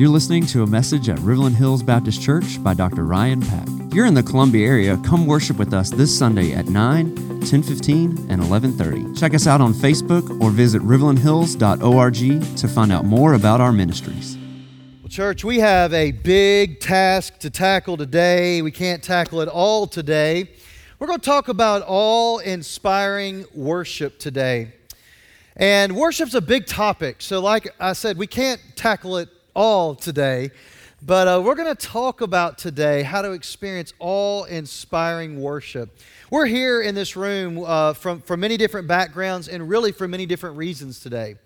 You're listening to a message at Riverland Hills Baptist Church by Dr. Ryan Pack. If you're in the Columbia area, come worship with us this Sunday at 9, 10:15, and 11:30. Check us out on Facebook or visit riverlandhills.org to find out more about our ministries. Well, church, we have a big task to tackle today. We can't tackle it all today. We're going to talk about all inspiring worship today. And worship's a big topic. So, like I said, we can't tackle it all today. But uh, we're going to talk about today how to experience all inspiring worship. We're here in this room uh, from, from many different backgrounds and really for many different reasons today.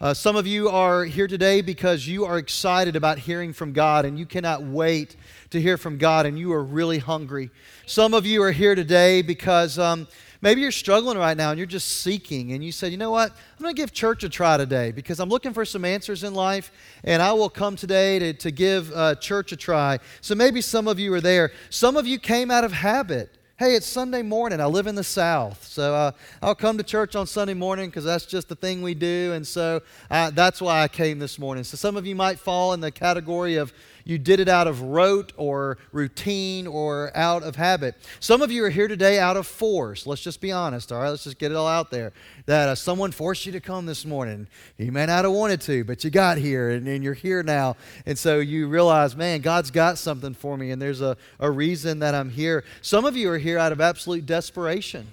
Uh, some of you are here today because you are excited about hearing from God and you cannot wait to hear from God and you are really hungry. Some of you are here today because um, Maybe you're struggling right now and you're just seeking, and you said, you know what? I'm going to give church a try today because I'm looking for some answers in life, and I will come today to, to give uh, church a try. So maybe some of you are there. Some of you came out of habit. Hey, it's Sunday morning. I live in the South. So uh, I'll come to church on Sunday morning because that's just the thing we do. And so uh, that's why I came this morning. So some of you might fall in the category of you did it out of rote or routine or out of habit. Some of you are here today out of force. Let's just be honest, all right? Let's just get it all out there. That uh, someone forced you to come this morning. You may not have wanted to, but you got here and, and you're here now. And so you realize, man, God's got something for me and there's a, a reason that I'm here. Some of you are here out of absolute desperation.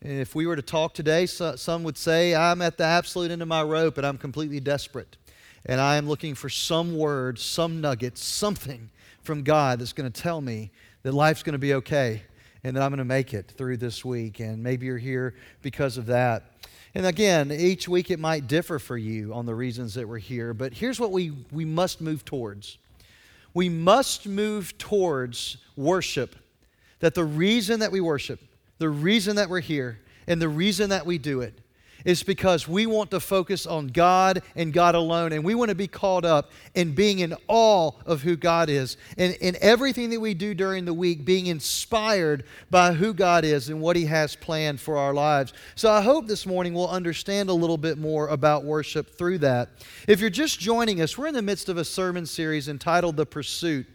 If we were to talk today, so, some would say, I'm at the absolute end of my rope and I'm completely desperate and I am looking for some word, some nugget, something from God that's going to tell me that life's going to be okay and that I'm going to make it through this week. And maybe you're here because of that. And again, each week it might differ for you on the reasons that we're here, but here's what we, we must move towards. We must move towards worship. That the reason that we worship, the reason that we're here, and the reason that we do it is because we want to focus on God and God alone. And we want to be caught up in being in awe of who God is. And in everything that we do during the week, being inspired by who God is and what He has planned for our lives. So I hope this morning we'll understand a little bit more about worship through that. If you're just joining us, we're in the midst of a sermon series entitled The Pursuit.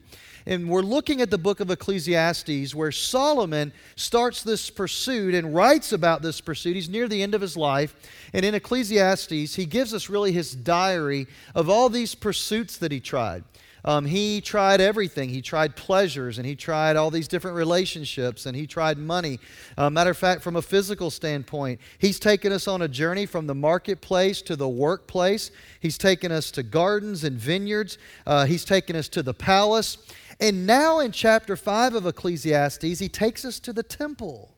And we're looking at the book of Ecclesiastes where Solomon starts this pursuit and writes about this pursuit. He's near the end of his life. And in Ecclesiastes, he gives us really his diary of all these pursuits that he tried. Um, he tried everything. He tried pleasures and he tried all these different relationships and he tried money. Uh, matter of fact, from a physical standpoint, he's taken us on a journey from the marketplace to the workplace. He's taken us to gardens and vineyards. Uh, he's taken us to the palace. And now in chapter 5 of Ecclesiastes, he takes us to the temple.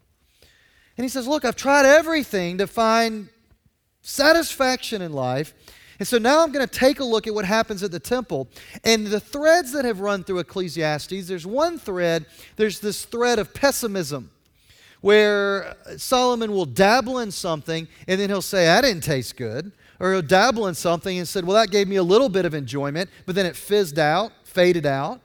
And he says, Look, I've tried everything to find satisfaction in life. And so now I'm going to take a look at what happens at the temple. And the threads that have run through Ecclesiastes, there's one thread, there's this thread of pessimism where Solomon will dabble in something and then he'll say, I didn't taste good. Or he'll dabble in something and said, Well, that gave me a little bit of enjoyment, but then it fizzed out, faded out.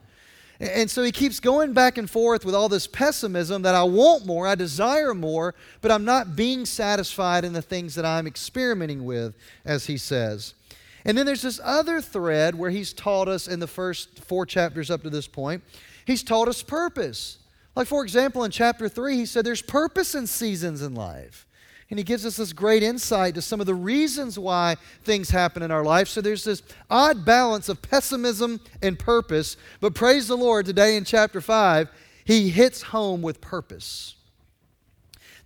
And so he keeps going back and forth with all this pessimism that I want more, I desire more, but I'm not being satisfied in the things that I'm experimenting with, as he says. And then there's this other thread where he's taught us in the first four chapters up to this point, he's taught us purpose. Like, for example, in chapter 3, he said there's purpose in seasons in life. And he gives us this great insight to some of the reasons why things happen in our life. So there's this odd balance of pessimism and purpose. But praise the Lord, today in chapter 5, he hits home with purpose.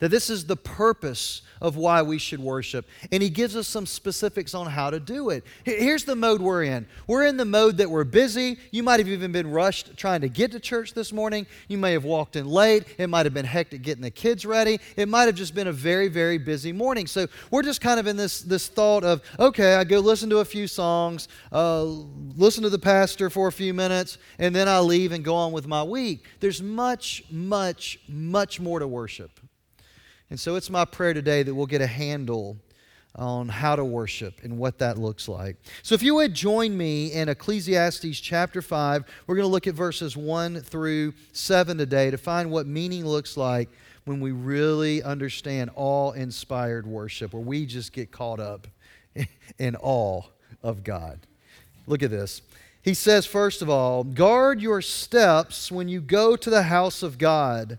That this is the purpose of why we should worship. And he gives us some specifics on how to do it. Here's the mode we're in we're in the mode that we're busy. You might have even been rushed trying to get to church this morning. You may have walked in late. It might have been hectic getting the kids ready. It might have just been a very, very busy morning. So we're just kind of in this, this thought of, okay, I go listen to a few songs, uh, listen to the pastor for a few minutes, and then I leave and go on with my week. There's much, much, much more to worship. And so it's my prayer today that we'll get a handle on how to worship and what that looks like. So if you would join me in Ecclesiastes chapter 5, we're going to look at verses 1 through 7 today to find what meaning looks like when we really understand all inspired worship, where we just get caught up in awe of God. Look at this. He says, first of all, guard your steps when you go to the house of God.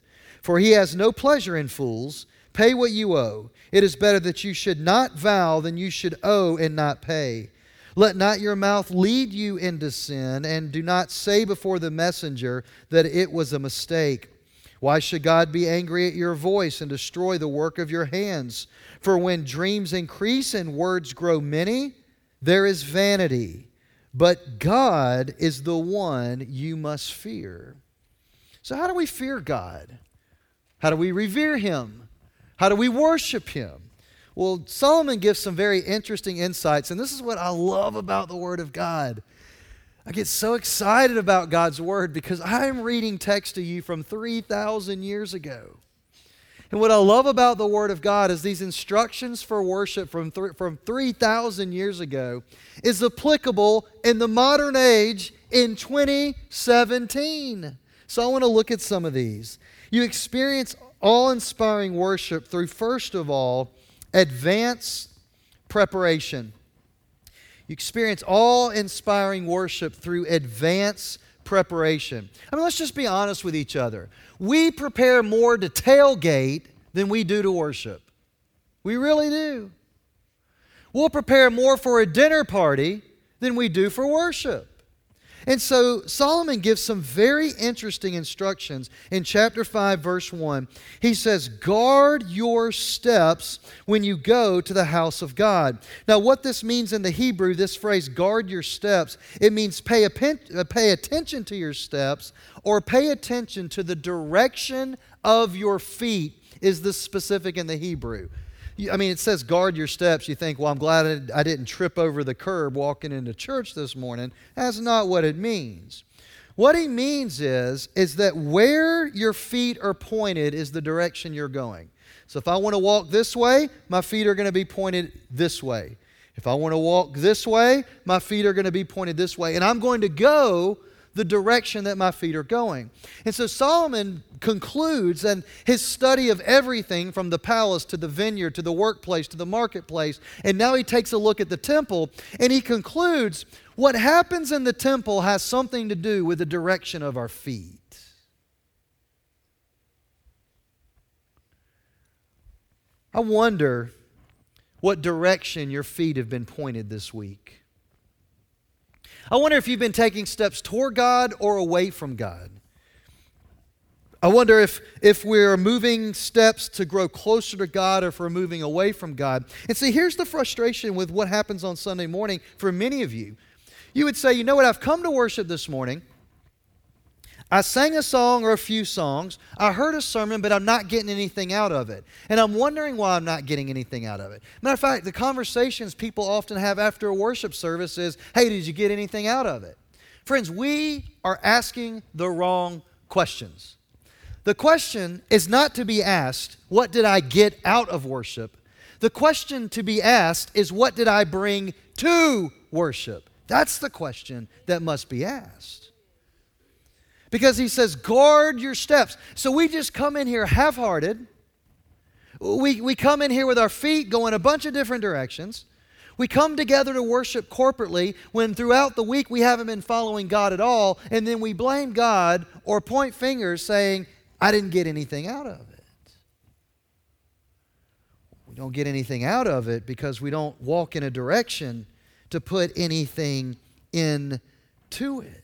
for he has no pleasure in fools. Pay what you owe. It is better that you should not vow than you should owe and not pay. Let not your mouth lead you into sin, and do not say before the messenger that it was a mistake. Why should God be angry at your voice and destroy the work of your hands? For when dreams increase and words grow many, there is vanity. But God is the one you must fear. So, how do we fear God? How do we revere Him? How do we worship Him? Well, Solomon gives some very interesting insights, and this is what I love about the Word of God. I get so excited about God's Word because I'm reading text to you from 3,000 years ago. And what I love about the Word of God is these instructions for worship from, th- from 3,000 years ago is applicable in the modern age in 2017. So I want to look at some of these. You experience awe inspiring worship through, first of all, advanced preparation. You experience awe inspiring worship through advanced preparation. I mean, let's just be honest with each other. We prepare more to tailgate than we do to worship. We really do. We'll prepare more for a dinner party than we do for worship. And so Solomon gives some very interesting instructions in chapter 5, verse 1. He says, Guard your steps when you go to the house of God. Now, what this means in the Hebrew, this phrase, guard your steps, it means pay, uh, pay attention to your steps or pay attention to the direction of your feet, is the specific in the Hebrew. I mean, it says guard your steps. You think, well, I'm glad I didn't trip over the curb walking into church this morning. That's not what it means. What he means is, is that where your feet are pointed is the direction you're going. So if I want to walk this way, my feet are going to be pointed this way. If I want to walk this way, my feet are going to be pointed this way. And I'm going to go the direction that my feet are going. And so Solomon concludes, and his study of everything from the palace to the vineyard to the workplace to the marketplace, and now he takes a look at the temple, and he concludes what happens in the temple has something to do with the direction of our feet. I wonder what direction your feet have been pointed this week. I wonder if you've been taking steps toward God or away from God. I wonder if, if we're moving steps to grow closer to God or if we're moving away from God. And see, here's the frustration with what happens on Sunday morning for many of you. You would say, you know what, I've come to worship this morning. I sang a song or a few songs. I heard a sermon, but I'm not getting anything out of it. And I'm wondering why I'm not getting anything out of it. Matter of fact, the conversations people often have after a worship service is hey, did you get anything out of it? Friends, we are asking the wrong questions. The question is not to be asked, what did I get out of worship? The question to be asked is, what did I bring to worship? That's the question that must be asked because he says, guard your steps. So we just come in here half hearted. We, we come in here with our feet going a bunch of different directions. We come together to worship corporately when throughout the week we haven't been following God at all, and then we blame God or point fingers saying, I didn't get anything out of it. We don't get anything out of it because we don't walk in a direction to put anything into it.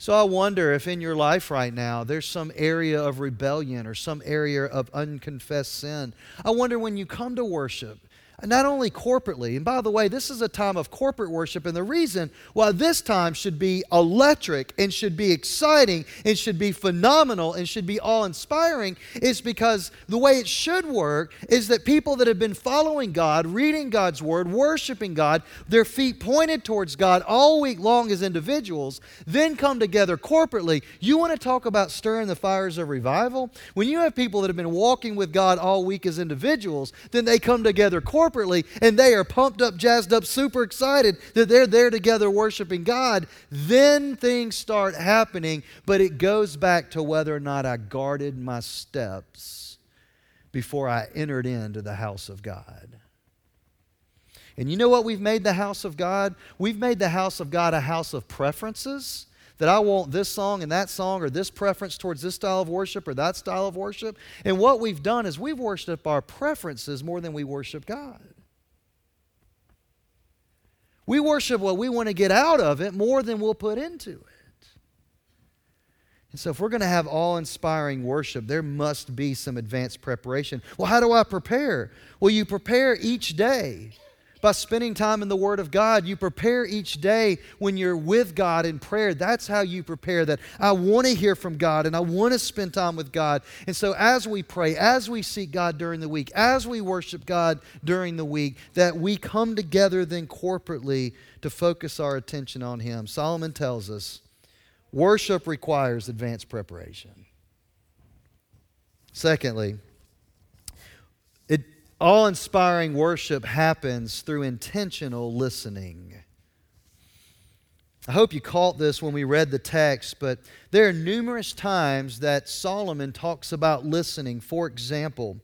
So I wonder if in your life right now there's some area of rebellion or some area of unconfessed sin. I wonder when you come to worship, not only corporately, and by the way, this is a time of corporate worship, and the reason why this time should be electric and should be exciting and should be phenomenal and should be awe inspiring is because the way it should work is that people that have been following God, reading God's Word, worshiping God, their feet pointed towards God all week long as individuals, then come together corporately. You want to talk about stirring the fires of revival? When you have people that have been walking with God all week as individuals, then they come together corporately corporately and they are pumped up, jazzed up, super excited that they're there together worshiping God, then things start happening. But it goes back to whether or not I guarded my steps before I entered into the house of God. And you know what we've made the house of God? We've made the house of God a house of preferences that I want this song and that song or this preference towards this style of worship or that style of worship. And what we've done is we've worshiped our preferences more than we worship God. We worship what we want to get out of it more than we'll put into it. And so, if we're going to have awe inspiring worship, there must be some advanced preparation. Well, how do I prepare? Well, you prepare each day by spending time in the Word of God. You prepare each day when you're with God in prayer. That's how you prepare that. I want to hear from God and I want to spend time with God. And so, as we pray, as we seek God during the week, as we worship God during the week, that we come together then corporately to focus our attention on Him. Solomon tells us worship requires advanced preparation. Secondly, Awe inspiring worship happens through intentional listening. I hope you caught this when we read the text, but there are numerous times that Solomon talks about listening. For example,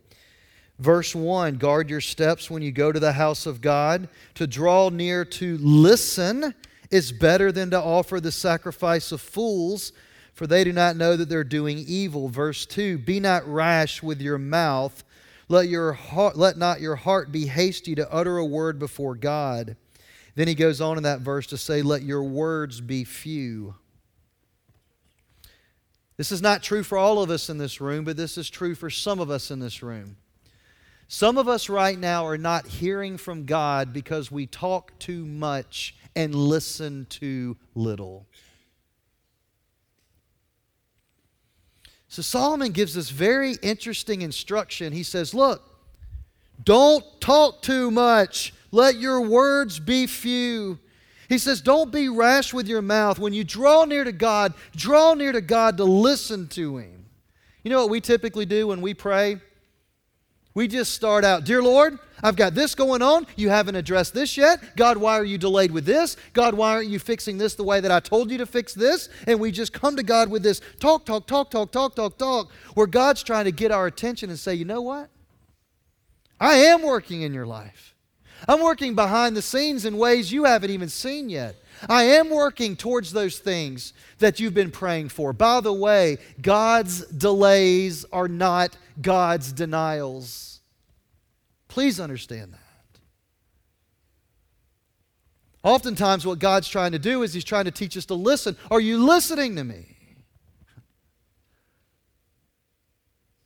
verse 1 guard your steps when you go to the house of God. To draw near to listen is better than to offer the sacrifice of fools, for they do not know that they're doing evil. Verse 2 Be not rash with your mouth let, your heart, let not your heart be hasty to utter a word before God. Then he goes on in that verse to say, Let your words be few. This is not true for all of us in this room, but this is true for some of us in this room. Some of us right now are not hearing from God because we talk too much and listen too little. So Solomon gives this very interesting instruction. He says, Look, don't talk too much, let your words be few. He says, Don't be rash with your mouth. When you draw near to God, draw near to God to listen to Him. You know what we typically do when we pray? We just start out, Dear Lord, I've got this going on. You haven't addressed this yet. God, why are you delayed with this? God, why aren't you fixing this the way that I told you to fix this? And we just come to God with this talk, talk, talk, talk, talk, talk, talk, where God's trying to get our attention and say, You know what? I am working in your life. I'm working behind the scenes in ways you haven't even seen yet. I am working towards those things that you've been praying for. By the way, God's delays are not God's denials. Please understand that. Oftentimes, what God's trying to do is He's trying to teach us to listen. Are you listening to me?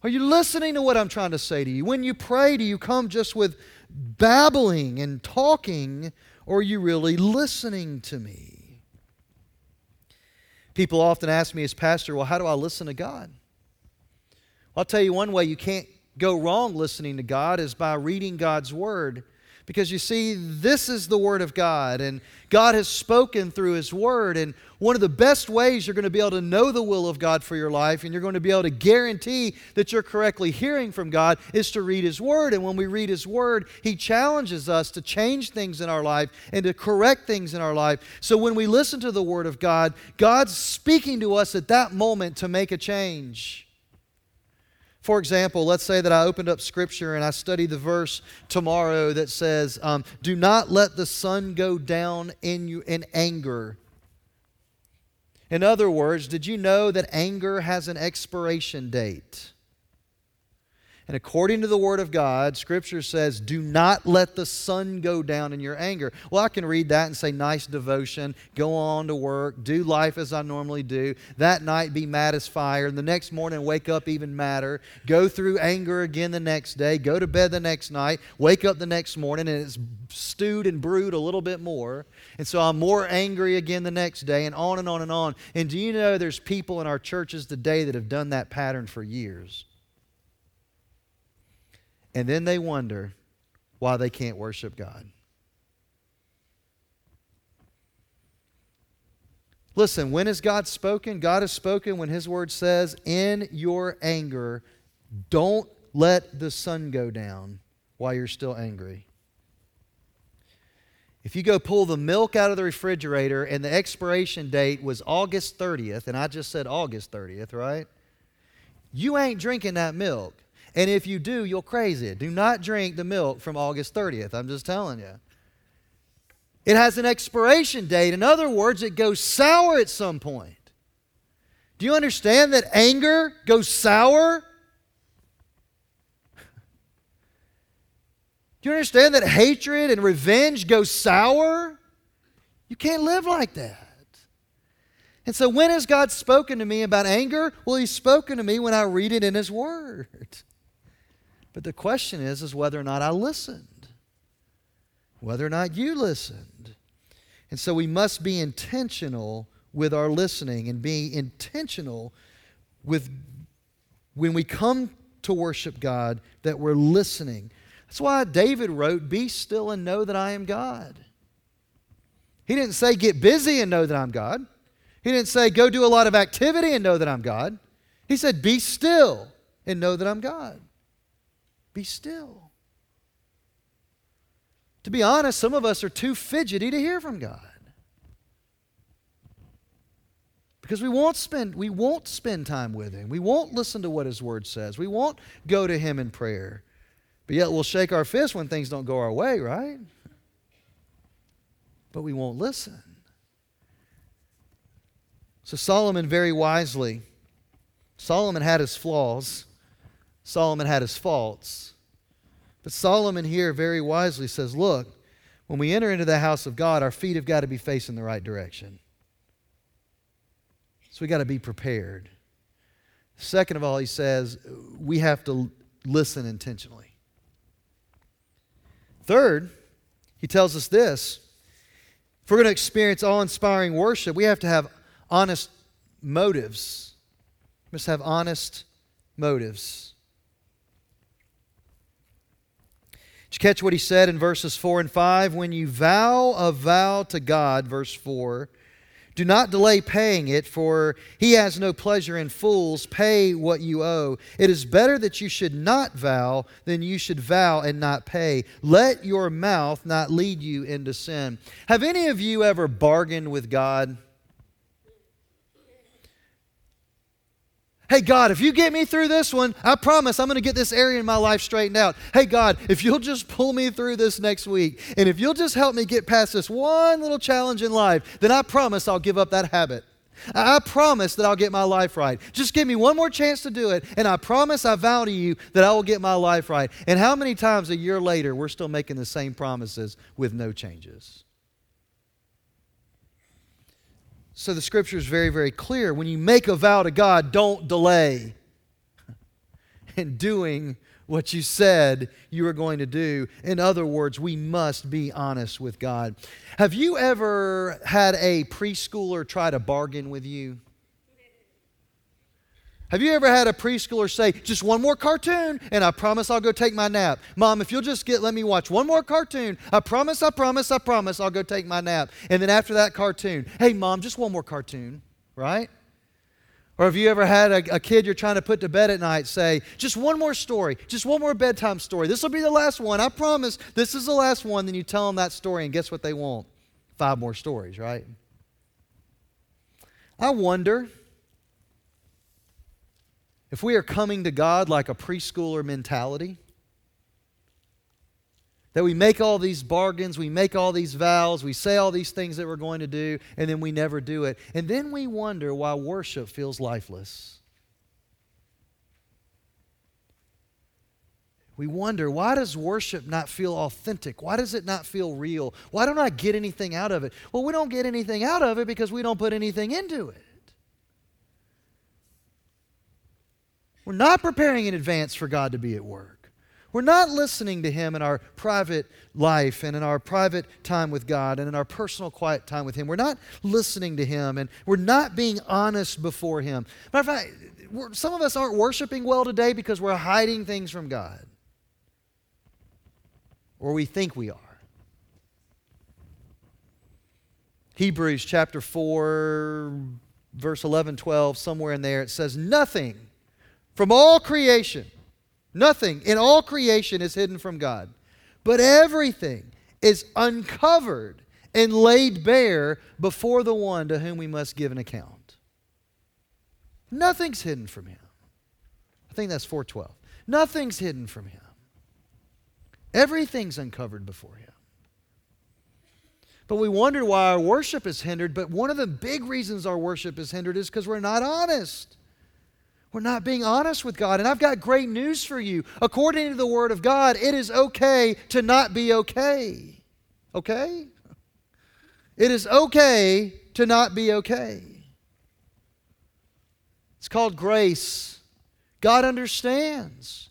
Are you listening to what I'm trying to say to you? When you pray, do you come just with babbling and talking, or are you really listening to me? People often ask me as pastor, well, how do I listen to God? I'll tell you one way you can't go wrong listening to God is by reading God's Word. Because you see, this is the Word of God, and God has spoken through His Word. And one of the best ways you're going to be able to know the will of God for your life, and you're going to be able to guarantee that you're correctly hearing from God, is to read His Word. And when we read His Word, He challenges us to change things in our life and to correct things in our life. So when we listen to the Word of God, God's speaking to us at that moment to make a change. For example, let's say that I opened up Scripture and I study the verse tomorrow that says, um, "Do not let the sun go down in you in anger." In other words, did you know that anger has an expiration date? And according to the Word of God, Scripture says, do not let the sun go down in your anger. Well, I can read that and say, nice devotion, go on to work, do life as I normally do. That night be mad as fire, and the next morning wake up even madder. Go through anger again the next day, go to bed the next night, wake up the next morning, and it's stewed and brewed a little bit more. And so I'm more angry again the next day, and on and on and on. And do you know there's people in our churches today that have done that pattern for years? And then they wonder why they can't worship God. Listen, when has God spoken? God has spoken when His word says, In your anger, don't let the sun go down while you're still angry. If you go pull the milk out of the refrigerator and the expiration date was August 30th, and I just said August 30th, right? You ain't drinking that milk. And if you do, you'll crazy it. Do not drink the milk from August 30th. I'm just telling you. It has an expiration date. In other words, it goes sour at some point. Do you understand that anger goes sour? Do you understand that hatred and revenge go sour? You can't live like that. And so, when has God spoken to me about anger? Well, He's spoken to me when I read it in His Word. But the question is, is whether or not I listened, whether or not you listened. And so we must be intentional with our listening and be intentional with when we come to worship God that we're listening. That's why David wrote, Be still and know that I am God. He didn't say, Get busy and know that I'm God. He didn't say, Go do a lot of activity and know that I'm God. He said, Be still and know that I'm God. Be still. To be honest, some of us are too fidgety to hear from God. Because we won't spend we won't spend time with him. We won't listen to what his word says. We won't go to him in prayer. But yet we'll shake our fist when things don't go our way, right? But we won't listen. So Solomon very wisely Solomon had his flaws. Solomon had his faults. But Solomon here very wisely says, Look, when we enter into the house of God, our feet have got to be facing the right direction. So we got to be prepared. Second of all, he says, we have to listen intentionally. Third, he tells us this if we're going to experience awe inspiring worship, we have to have honest motives. We must have honest motives. Did you catch what he said in verses 4 and 5? When you vow a vow to God, verse 4, do not delay paying it, for he has no pleasure in fools. Pay what you owe. It is better that you should not vow than you should vow and not pay. Let your mouth not lead you into sin. Have any of you ever bargained with God? Hey, God, if you get me through this one, I promise I'm going to get this area in my life straightened out. Hey, God, if you'll just pull me through this next week, and if you'll just help me get past this one little challenge in life, then I promise I'll give up that habit. I promise that I'll get my life right. Just give me one more chance to do it, and I promise, I vow to you that I will get my life right. And how many times a year later we're still making the same promises with no changes? So the scripture is very, very clear. When you make a vow to God, don't delay in doing what you said you were going to do. In other words, we must be honest with God. Have you ever had a preschooler try to bargain with you? Have you ever had a preschooler say, just one more cartoon and I promise I'll go take my nap? Mom, if you'll just get, let me watch one more cartoon, I promise, I promise, I promise I'll go take my nap. And then after that cartoon, hey, mom, just one more cartoon, right? Or have you ever had a, a kid you're trying to put to bed at night say, just one more story, just one more bedtime story. This will be the last one. I promise this is the last one. Then you tell them that story, and guess what they want? Five more stories, right? I wonder if we are coming to God like a preschooler mentality, that we make all these bargains, we make all these vows, we say all these things that we're going to do, and then we never do it. And then we wonder why worship feels lifeless. we wonder why does worship not feel authentic? Why does it not feel real? Why don't I get anything out of it? Well, we don't get anything out of it because we don't put anything into it. We're not preparing in advance for God to be at work. We're not listening to Him in our private life and in our private time with God and in our personal quiet time with Him. We're not listening to Him and we're not being honest before Him. Matter of fact, some of us aren't worshiping well today because we're hiding things from God. Or we think we are. Hebrews chapter 4, verse 11, 12, somewhere in there, it says, Nothing from all creation, nothing in all creation is hidden from God, but everything is uncovered and laid bare before the one to whom we must give an account. Nothing's hidden from him. I think that's 412. Nothing's hidden from him. Everything's uncovered before him. But we wonder why our worship is hindered. But one of the big reasons our worship is hindered is because we're not honest. We're not being honest with God. And I've got great news for you. According to the Word of God, it is okay to not be okay. Okay? It is okay to not be okay. It's called grace. God understands.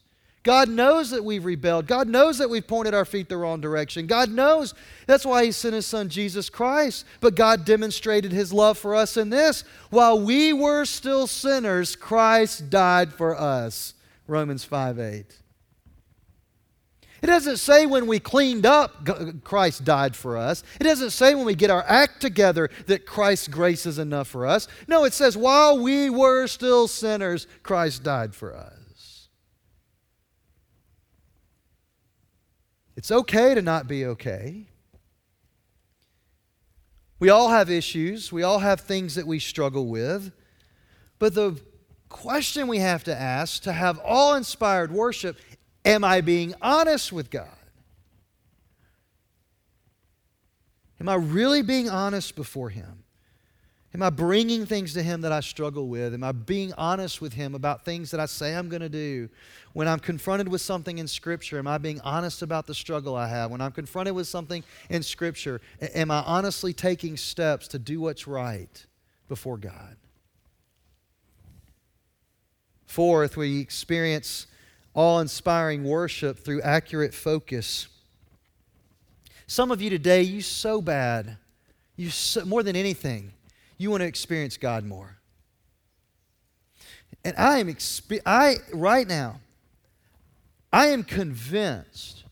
God knows that we've rebelled. God knows that we've pointed our feet the wrong direction. God knows that's why He sent His Son Jesus Christ. But God demonstrated His love for us in this while we were still sinners, Christ died for us. Romans 5 8. It doesn't say when we cleaned up, Christ died for us. It doesn't say when we get our act together that Christ's grace is enough for us. No, it says while we were still sinners, Christ died for us. It's okay to not be okay. We all have issues, we all have things that we struggle with. But the question we have to ask to have all inspired worship am I being honest with God? Am I really being honest before Him? Am I bringing things to Him that I struggle with? Am I being honest with Him about things that I say I'm going to do? When I'm confronted with something in Scripture, am I being honest about the struggle I have? When I'm confronted with something in Scripture, am I honestly taking steps to do what's right before God? Fourth, we experience awe inspiring worship through accurate focus. Some of you today, you so bad, you so, more than anything, you want to experience God more. And I am, expe- I, right now, I am convinced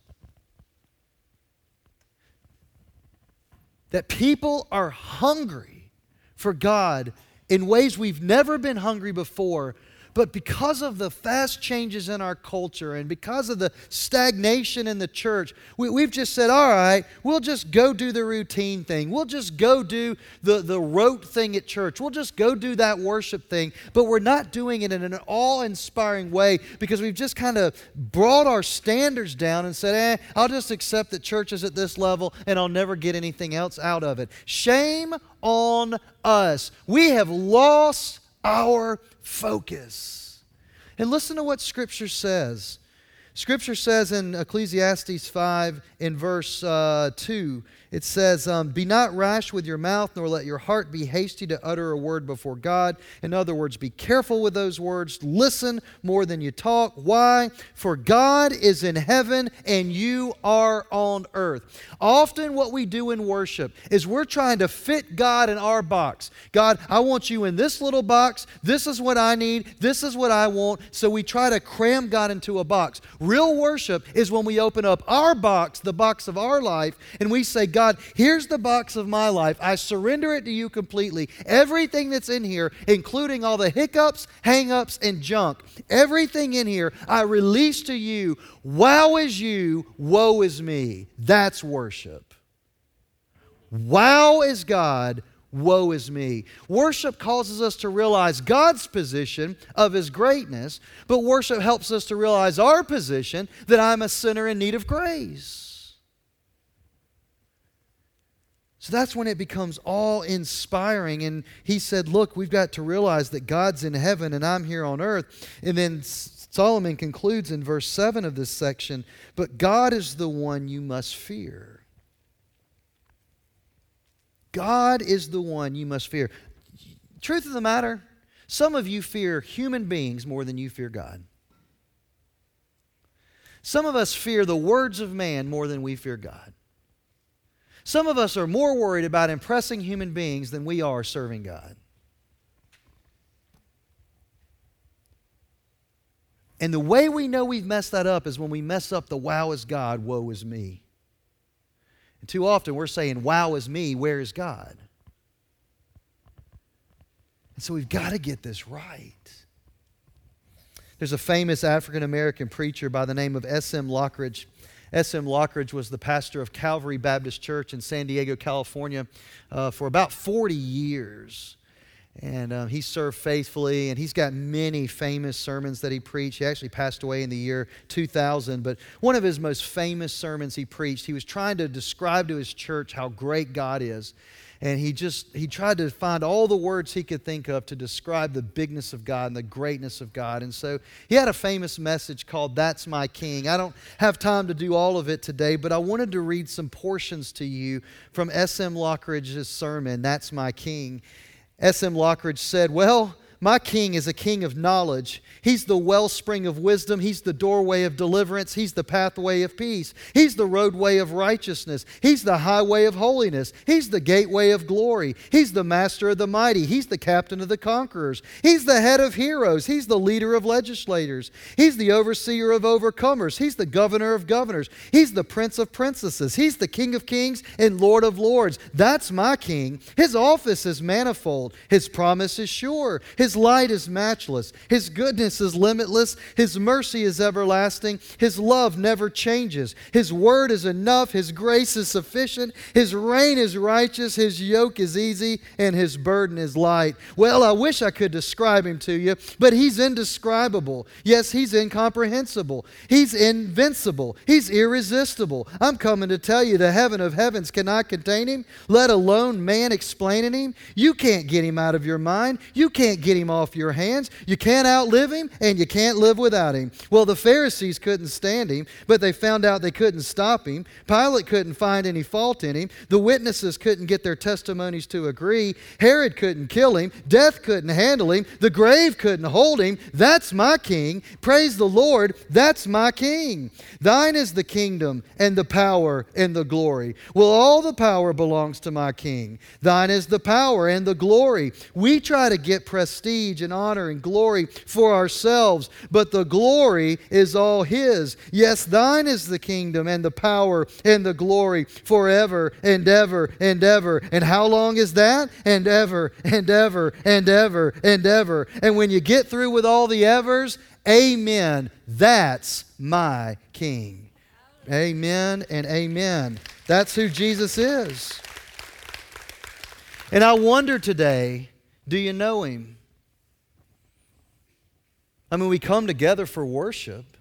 that people are hungry for God in ways we've never been hungry before but because of the fast changes in our culture and because of the stagnation in the church, we, have just said, all right, we'll just go do the routine thing. We'll just go do the, the rote thing at church. We'll just go do that worship thing. But we're not doing it in an awe inspiring way because we've just kind of brought our standards down and said, eh, I'll just accept that church is at this level and I'll never get anything else out of it. Shame on us. We have lost our focus. And listen to what Scripture says. Scripture says in Ecclesiastes 5 in verse uh, 2 it says, um, Be not rash with your mouth, nor let your heart be hasty to utter a word before God. In other words, be careful with those words. Listen more than you talk. Why? For God is in heaven and you are on earth. Often, what we do in worship is we're trying to fit God in our box. God, I want you in this little box. This is what I need. This is what I want. So we try to cram God into a box. Real worship is when we open up our box, the box of our life, and we say, God, here's the box of my life. I surrender it to you completely. Everything that's in here, including all the hiccups, hangups, and junk, everything in here, I release to you. Wow is you, woe is me. That's worship. Wow is God, woe is me. Worship causes us to realize God's position of His greatness, but worship helps us to realize our position that I'm a sinner in need of grace. So that's when it becomes all inspiring. And he said, Look, we've got to realize that God's in heaven and I'm here on earth. And then Solomon concludes in verse 7 of this section But God is the one you must fear. God is the one you must fear. Truth of the matter, some of you fear human beings more than you fear God. Some of us fear the words of man more than we fear God. Some of us are more worried about impressing human beings than we are serving God. And the way we know we've messed that up is when we mess up the wow is God, woe is me. And too often we're saying, wow is me, where is God? And so we've got to get this right. There's a famous African American preacher by the name of S.M. Lockridge. S.M. Lockridge was the pastor of Calvary Baptist Church in San Diego, California, uh, for about 40 years. And um, he served faithfully, and he's got many famous sermons that he preached. He actually passed away in the year 2000, but one of his most famous sermons he preached, he was trying to describe to his church how great God is. And he just he tried to find all the words he could think of to describe the bigness of God and the greatness of God. And so he had a famous message called That's My King. I don't have time to do all of it today, but I wanted to read some portions to you from S.M. Lockridge's sermon, That's My King. S.M. Lockridge said, Well, my king is a king of knowledge. He's the wellspring of wisdom. He's the doorway of deliverance. He's the pathway of peace. He's the roadway of righteousness. He's the highway of holiness. He's the gateway of glory. He's the master of the mighty. He's the captain of the conquerors. He's the head of heroes. He's the leader of legislators. He's the overseer of overcomers. He's the governor of governors. He's the prince of princesses. He's the king of kings and lord of lords. That's my king. His office is manifold. His promise is sure. His light is matchless. His goodness is limitless. His mercy is everlasting. His love never changes. His word is enough. His grace is sufficient. His reign is righteous. His yoke is easy, and his burden is light. Well, I wish I could describe him to you, but he's indescribable. Yes, he's incomprehensible. He's invincible. He's irresistible. I'm coming to tell you the heaven of heavens cannot contain him, let alone man explaining him. You can't get him out of your mind. You can't get him off your hands. You can't outlive him him and you can't live without him. Well, the Pharisees couldn't stand him, but they found out they couldn't stop him. Pilate couldn't find any fault in him. The witnesses couldn't get their testimonies to agree. Herod couldn't kill him. Death couldn't handle him. The grave couldn't hold him. That's my king. Praise the Lord. That's my king. Thine is the kingdom and the power and the glory. Well, all the power belongs to my king. Thine is the power and the glory. We try to get prestige and honor and glory for ourselves ourselves, but the glory is all His. Yes, thine is the kingdom and the power and the glory forever and ever and ever. And how long is that? And ever and ever and ever and ever. And when you get through with all the evers, amen. That's my King. Amen and amen. That's who Jesus is. And I wonder today do you know him? I mean, we come together for worship,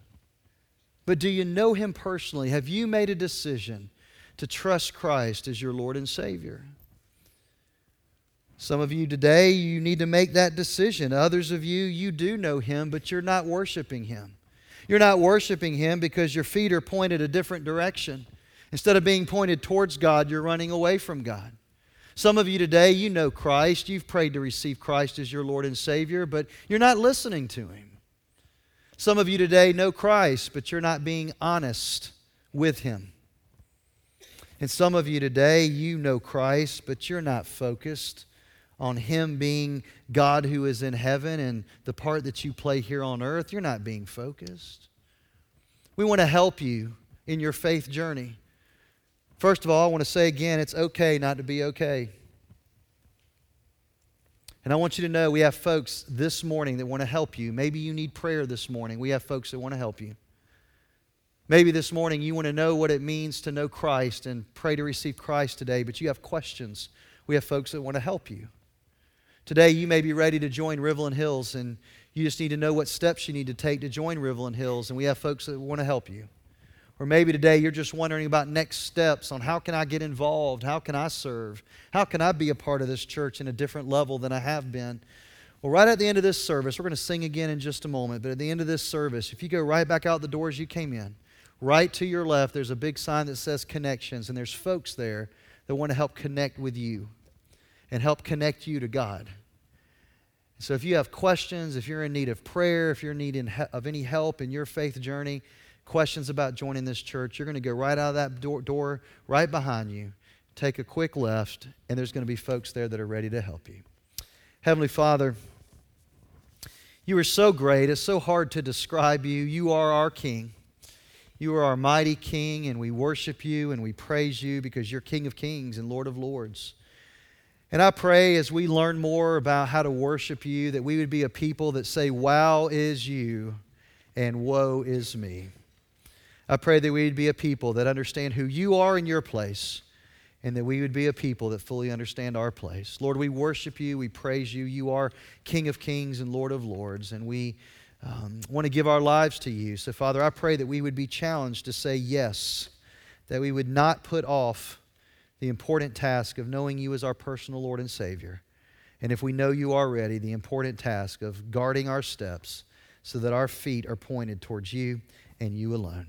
but do you know Him personally? Have you made a decision to trust Christ as your Lord and Savior? Some of you today, you need to make that decision. Others of you, you do know Him, but you're not worshiping Him. You're not worshiping Him because your feet are pointed a different direction. Instead of being pointed towards God, you're running away from God. Some of you today, you know Christ. You've prayed to receive Christ as your Lord and Savior, but you're not listening to Him. Some of you today know Christ, but you're not being honest with Him. And some of you today, you know Christ, but you're not focused on Him being God who is in heaven and the part that you play here on earth. You're not being focused. We want to help you in your faith journey. First of all, I want to say again it's okay not to be okay. And I want you to know we have folks this morning that want to help you. Maybe you need prayer this morning. We have folks that want to help you. Maybe this morning you want to know what it means to know Christ and pray to receive Christ today, but you have questions. We have folks that want to help you. Today you may be ready to join Riverland Hills and you just need to know what steps you need to take to join Riverland Hills, and we have folks that want to help you. Or maybe today you're just wondering about next steps on how can I get involved? How can I serve? How can I be a part of this church in a different level than I have been? Well, right at the end of this service, we're going to sing again in just a moment, but at the end of this service, if you go right back out the doors you came in, right to your left, there's a big sign that says connections, and there's folks there that want to help connect with you and help connect you to God. So if you have questions, if you're in need of prayer, if you're in need of any help in your faith journey, questions about joining this church, you're going to go right out of that door, door right behind you, take a quick left, and there's going to be folks there that are ready to help you. Heavenly Father, you are so great. It's so hard to describe you. You are our King. You are our mighty King, and we worship you and we praise you because you're King of kings and Lord of lords. And I pray as we learn more about how to worship you that we would be a people that say, Wow is you and woe is me. I pray that we'd be a people that understand who you are in your place and that we would be a people that fully understand our place. Lord, we worship you, we praise you. You are King of kings and Lord of lords, and we um, want to give our lives to you. So, Father, I pray that we would be challenged to say yes, that we would not put off the important task of knowing you as our personal Lord and Savior. And if we know you already, the important task of guarding our steps so that our feet are pointed towards you and you alone.